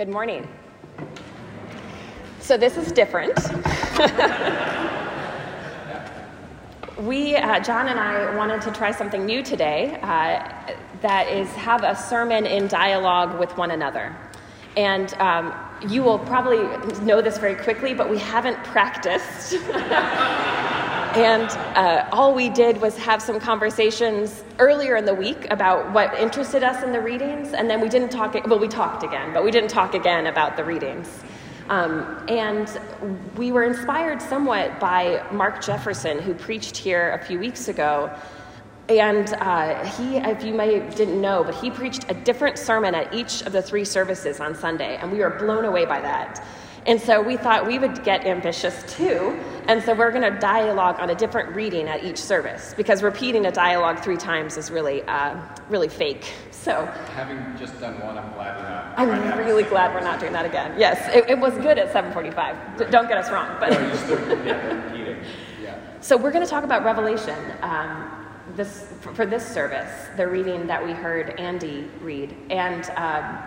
Good morning. So, this is different. we, uh, John and I, wanted to try something new today uh, that is have a sermon in dialogue with one another. And um, you will probably know this very quickly, but we haven't practiced. and uh, all we did was have some conversations earlier in the week about what interested us in the readings, and then we didn't talk, well, we talked again, but we didn't talk again about the readings. Um, and we were inspired somewhat by Mark Jefferson, who preached here a few weeks ago. And uh, he, if you may didn't know, but he preached a different sermon at each of the three services on Sunday, and we were blown away by that. And so we thought we would get ambitious too. And so we're going to dialogue on a different reading at each service because repeating a dialogue three times is really, uh, really fake. So having just done one, I'm glad we're not. I'm really glad we're not doing that again. Yes, it, it was good at 7:45. Right. Don't get us wrong, but no, still, yeah. Yeah. So we're going to talk about Revelation. Um, this for this service, the reading that we heard Andy read, and. Um,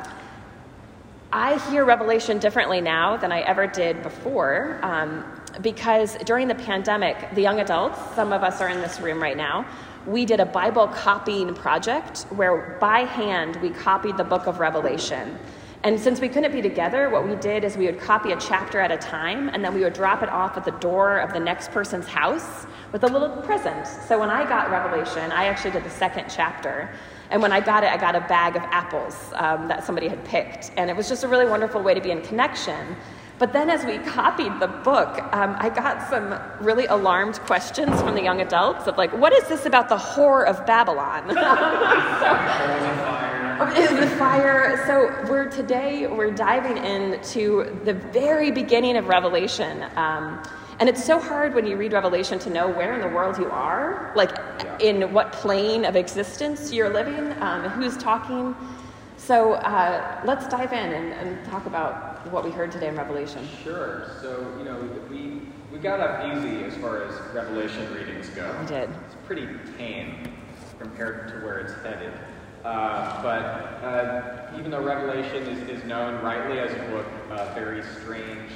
I hear Revelation differently now than I ever did before um, because during the pandemic, the young adults, some of us are in this room right now, we did a Bible copying project where by hand we copied the book of Revelation. And since we couldn't be together, what we did is we would copy a chapter at a time and then we would drop it off at the door of the next person's house with a little present. So when I got Revelation, I actually did the second chapter. And when I got it, I got a bag of apples um, that somebody had picked. And it was just a really wonderful way to be in connection. But then, as we copied the book, um, I got some really alarmed questions from the young adults of like, what is this about the whore of Babylon? so, the fire. So we're today we're diving into the very beginning of Revelation. Um, and it's so hard when you read Revelation to know where in the world you are, like yeah. in what plane of existence you're living, um, who's talking. So uh, let's dive in and, and, talk about what we heard today in Revelation. Sure. So, you know, we, we got up easy as far as Revelation readings go. We did. It's pretty tame compared to where it's headed. Uh, but uh, even though Revelation is, is known rightly as a book uh, very strange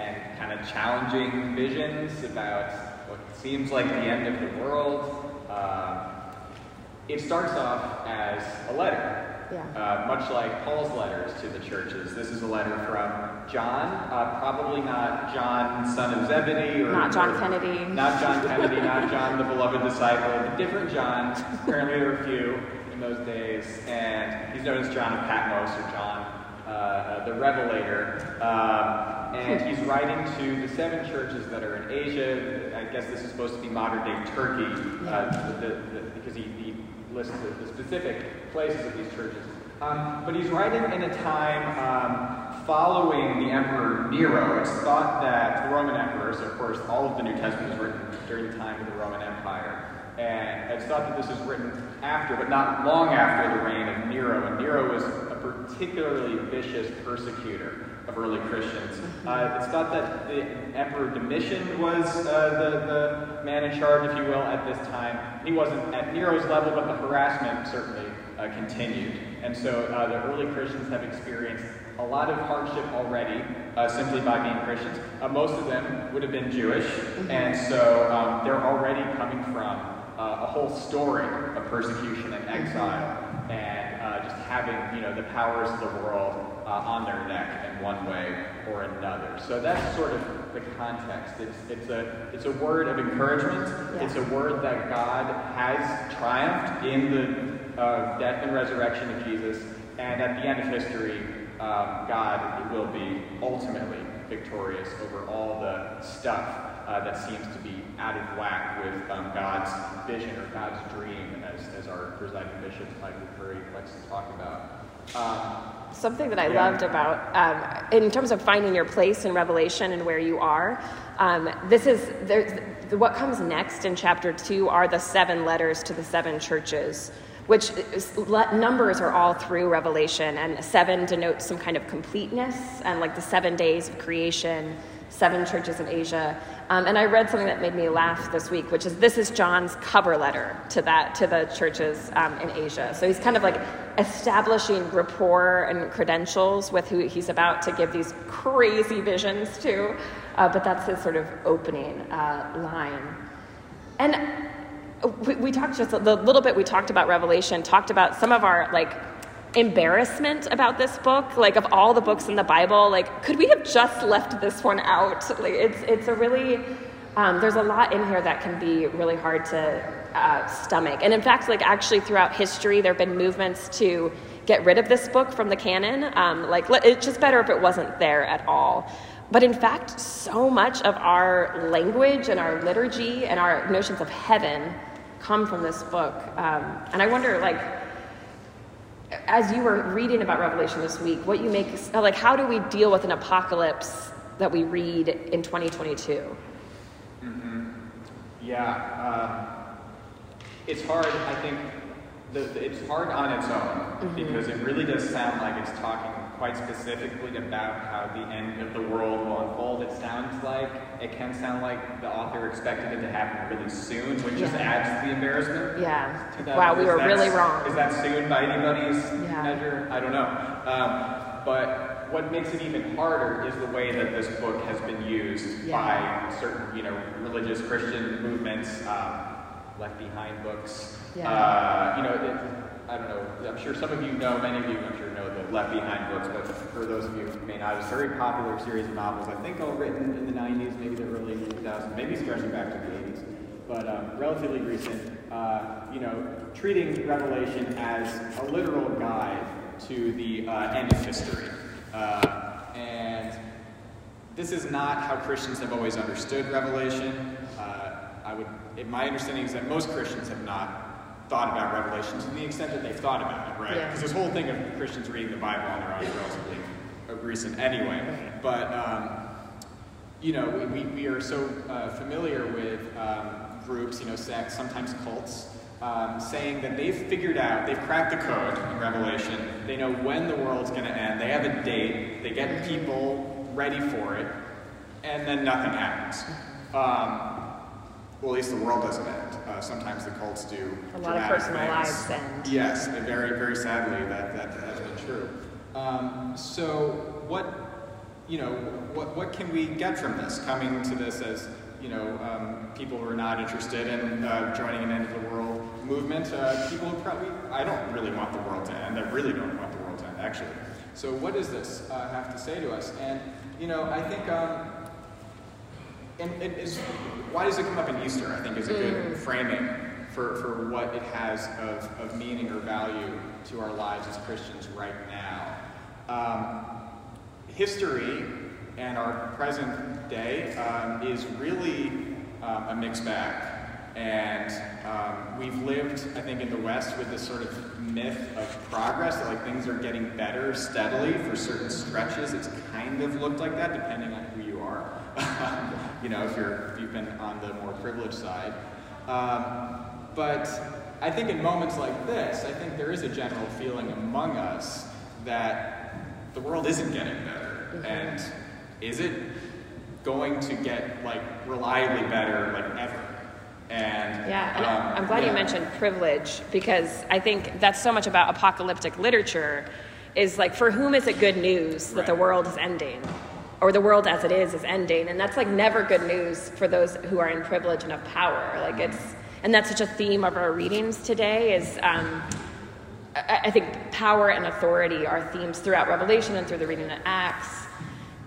and kind of challenging visions about what seems like the end of the world. Uh, it starts off as a letter. Yeah. Uh, much like Paul's letters to the churches. This is a letter from John, uh, probably not John, son of Zebedee, or not John Kennedy. Not John Kennedy, not John, the beloved disciple, different John. Apparently, there were a few in those days, and he's known as John of Patmos or John uh, uh, the Revelator, um, and he's writing to the seven churches that are in Asia. I guess this is supposed to be modern day Turkey, uh, the, the, because he, he lists the, the, specific places of these churches. Um, but he's writing in a time um, following the Emperor Nero. It's thought that the Roman emperors, of course, all of the New Testament was written during the time of the Roman Empire. And it's thought that this was written after, but not long after the reign of Nero. And Nero was a particularly vicious persecutor of early Christians. Uh, it's thought that the Emperor Domitian was uh, the, the man in charge, if you will, at this time. He wasn't at Nero's level, but the harassment certainly uh, continued. And so uh, the early Christians have experienced a lot of hardship already uh, simply by being Christians. Uh, most of them would have been Jewish, and so um, they're already coming from a whole story of persecution and exile, and just having you know the powers of the world uh, on their neck in one way or another. So that's sort of the context. It's it's a it's a word of encouragement. Yeah. It's a word that God has triumphed in the uh, death and resurrection of Jesus, and at the end of history, um, God will be ultimately victorious over all the stuff uh, that seems to be out of whack with um, God's vision or God's dream, as, as our presiding bishop, Michael Curry, likes to talk about. Um, Something that I yeah. loved about, um, in terms of finding your place in Revelation and where you are, um, this is what comes next in chapter two are the seven letters to the seven churches which is, numbers are all through Revelation, and seven denotes some kind of completeness, and like the seven days of creation, seven churches in Asia. Um, and I read something that made me laugh this week, which is this is John's cover letter to that to the churches um, in Asia. So he's kind of like establishing rapport and credentials with who he's about to give these crazy visions to. Uh, but that's his sort of opening uh, line. And we, we talked just the little bit we talked about Revelation, talked about some of our like embarrassment about this book? Like of all the books in the bible like could we have just left this one out? Like it's it's a really um, there's a lot in here that can be really hard to uh, stomach. And in fact like actually throughout history there have been movements to get rid of this book from the canon. Um, like it's just better if it wasn't there at all. But in fact so much of our language and our liturgy and our notions of heaven come from this book. Um, and I wonder, like, as you were reading about Revelation this week, what you make, like, how do we deal with an apocalypse that we read in 2022? Mm-hmm. Yeah. Uh, it's hard, I think, the, the, it's hard on its own mm-hmm. because it really does sound like it's talking quite specifically about how the end of the world will unfold. It sounds like, it can sound like the author expected it to happen really soon, which yeah. just adds to the embarrassment. Yeah. Wow, we were really wrong. Is that soon by anybody's yeah. measure? I don't know. Um, but what makes it even harder is the way that this book has been used yeah. by certain, you know, religious Christian movements, um, left behind books. Yeah. Uh, you know, it, I don't know, I'm sure some of you know, many of you I'm sure know the Left Behind books, but for those of you who may not, it's a very popular series of novels, I think all written in the 90s, maybe the early 2000s, maybe stretching back to the 80s, but um, relatively recent, uh, you know, treating Revelation as a literal guide to the uh, end of history. Uh, and this is not how Christians have always understood Revelation. Uh, I would, my understanding is that most Christians have not thought about Revelation to the extent that they've thought about it, right? Because yeah. this whole thing of Christians reading the Bible on their own is relatively recent anyway. But, um, you know, we, we are so uh, familiar with um, groups, you know, sects, sometimes cults, um, saying that they've figured out, they've cracked the code in Revelation. They know when the world's going to end. They have a date. They get people ready for it, and then nothing happens. Well, at least the world doesn't end. Uh, sometimes the cults do. A lot of personal things. lives end. Yes, and very, very sadly, that, that has been true. Um, so, what, you know, what, what can we get from this? Coming to this as, you know, um, people who are not interested in uh, joining an end of the world movement. Uh, people who probably, I don't really want the world to end. I really don't want the world to end, actually. So, what does this uh, have to say to us? And, you know, I think. Um, and it is, why does it come up in Easter? I think is a good mm. framing for, for what it has of, of meaning or value to our lives as Christians right now. Um, history and our present day um, is really um, a mixed bag. And um, we've lived, I think, in the West with this sort of myth of progress, that like things are getting better steadily for certain stretches. It's kind of looked like that, depending on who you are. you know, if, you're, if you've been on the more privileged side. Um, but I think in moments like this, I think there is a general feeling among us that the world isn't getting better. Mm-hmm. And is it going to get like reliably better like ever? And yeah, and um, I'm glad yeah. you mentioned privilege because I think that's so much about apocalyptic literature. Is like, for whom is it good news that right. the world is ending? or the world as it is is ending and that's like never good news for those who are in privilege and of power like it's and that's such a theme of our readings today is um, I, I think power and authority are themes throughout revelation and through the reading of acts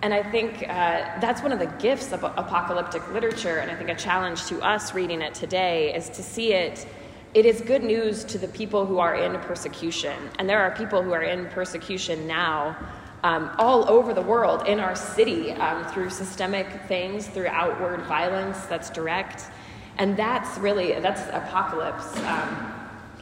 and I think uh, that's one of the gifts of apocalyptic literature, and I think a challenge to us reading it today is to see it. It is good news to the people who are in persecution, and there are people who are in persecution now um, all over the world, in our city, um, through systemic things, through outward violence that's direct. And that's really, that's apocalypse. Um,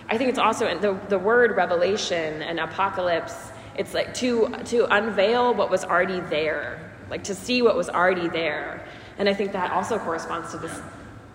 I think it's also the, the word revelation and apocalypse, it's like to, to unveil what was already there, like to see what was already there. And I think that also corresponds to this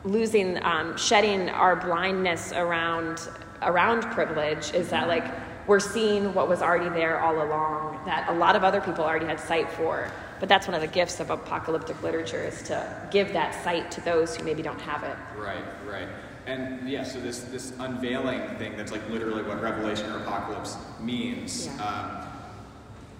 losing, um, shedding our blindness around, around privilege, is that like we're seeing what was already there all along that a lot of other people already had sight for. But that's one of the gifts of apocalyptic literature is to give that sight to those who maybe don't have it. Right, right. And yeah, so this this unveiling thing that's like literally what Revelation or Apocalypse means. Yeah. Um,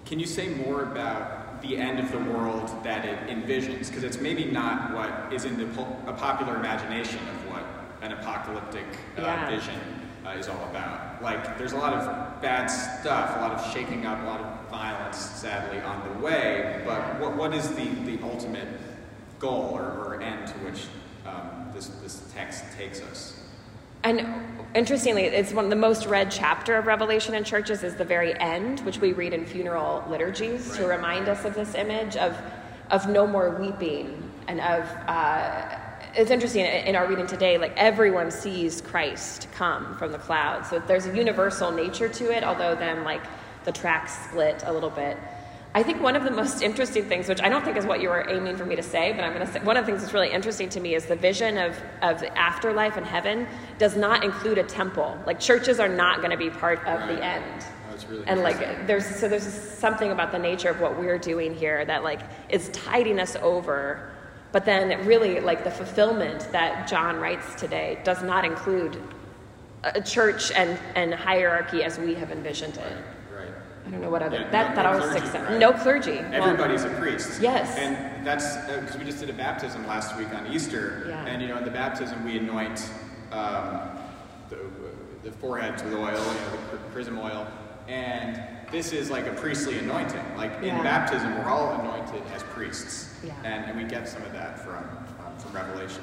can you say more about the end of the world that it envisions? Because it's maybe not what is in the po- a popular imagination of what an apocalyptic uh, Yeah. vision uh, is all about. Like, there's a lot of bad stuff, a lot of shaking up, a lot of violence, sadly, on the way. But what, what is the, the ultimate goal or, or end to which um, this, this text takes us? And interestingly, it's one of the most read chapter of Revelation in churches is the very end, which we read in funeral liturgies to remind us of this image of of no more weeping and of. Uh, it's interesting in our reading today, like everyone sees Christ come from the clouds. So there's a universal nature to it, although then like the tracks split a little bit. I think one of the most interesting things, which I don't think is what you were aiming for me to say, but I'm going to say one of the things that's really interesting to me is the vision of, of the afterlife and heaven does not include a temple. Like churches are not going to be part of the end. Really And like there's so there's something about the nature of what we're doing here that like is tiding us over, but then really like the fulfillment that John writes today does not include a a church and, and hierarchy as we have envisioned it. I don't know what other Yeah, that no- that no always clergy, sticks out. right? No clergy. Well, Everybody's a priest. Yes. And that's because we just did a baptism last week on Easter. Yeah. And, you know, in the baptism, we anoint um, the, the foreheads with oil, you know, the chrism oil. And this is like a priestly anointing. Like in Yeah. baptism, we're all anointed as priests. Yeah. And, and we get some of that from, um, from Revelation.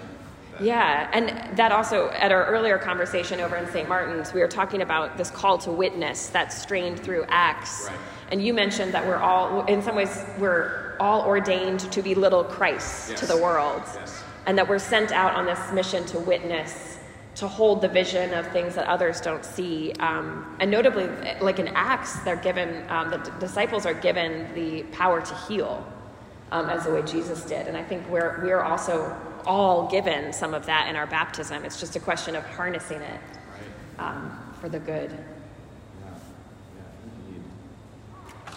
That- Yeah, and that also, at our earlier conversation over in St. Martin's, we were talking about this call to witness that's strained through Acts. Right. And you mentioned that we're all, in some ways, we're all ordained to be little Christs to the world. Yes. And that we're sent out on this mission to witness, to hold the vision of things that others don't see. Um, and notably, like in Acts, they're given, um, the d- disciples are given the power to heal um, as the way Jesus did. And I think we're, we're also all given some of that in our baptism. It's just a question of harnessing it Right. um, for the good. Yeah. Yeah.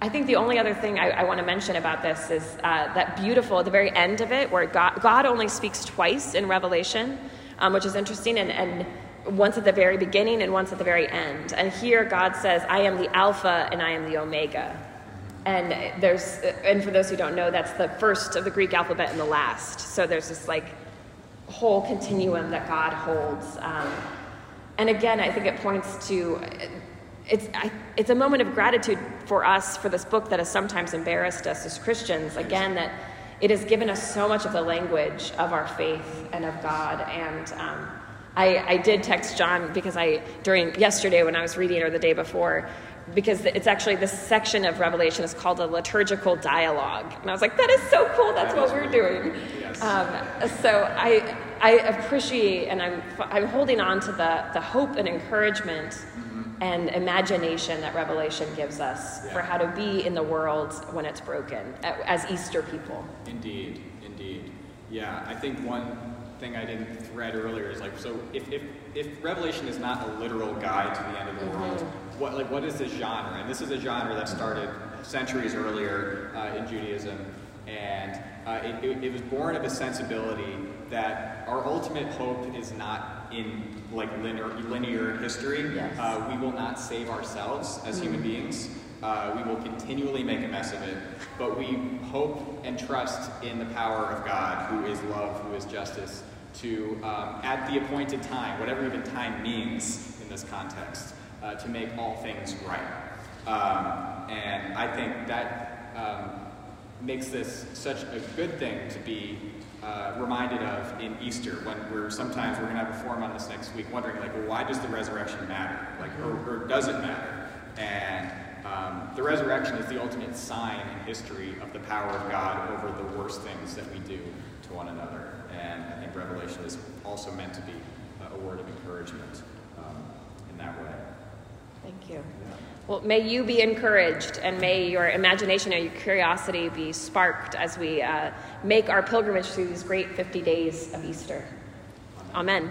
I think the only other thing I, I want to mention about this is uh, that beautiful, at the very end of it, where God, God only speaks twice in Revelation, um, which is interesting, and, and once at the very beginning and once at the very end. And here God says, I am the Alpha and I am the Omega. And there's, and for those who don't know, that's the first of the Greek alphabet and the last. So there's this like whole continuum that God holds. Um, and again, I think it points to it's, I, it's a moment of gratitude for us for this book that has sometimes embarrassed us as Christians. Again, that it has given us so much of the language of our faith and of God. And um, I, I did text John because I, during yesterday when I was reading or the day before, because it's actually this section of Revelation is called a liturgical dialogue. And I was like, that is so cool. That's what we're doing. Yes. Um, so I, I appreciate and I'm, I'm holding on to the, the hope and encouragement and imagination that Revelation gives us Yeah. for how to be in the world when it's broken as Easter people. Indeed, indeed. Yeah, I think one thing I didn't thread earlier is like, so if, if, if Revelation is not a literal guide to the end of the world, what like what is this genre? And this is a genre that started centuries earlier uh, in Judaism, and uh, it, it, it was born of a sensibility that our ultimate hope is not in like linear, linear history. Yes. Uh, we will not save ourselves as human beings. Uh, we will continually make a mess of it, but we hope and trust in the power of God, who is love, who is justice, to, um, at the appointed time, whatever even time means in this context, uh, to make all things right. Um, and I think that um, makes this such a good thing to be uh, reminded of in Easter when we're sometimes we're going to have a forum on this next week wondering like well why does the resurrection matter like or, or does it matter and resurrection is the ultimate sign in history of the power of God over the worst things that we do to one another and I think Revelation is also meant to be a- word of encouragement um, in that way Thank you. Well, may you be encouraged and may your imagination and your curiosity be sparked as we uh, make our pilgrimage through these great 50 days of Easter. Amen.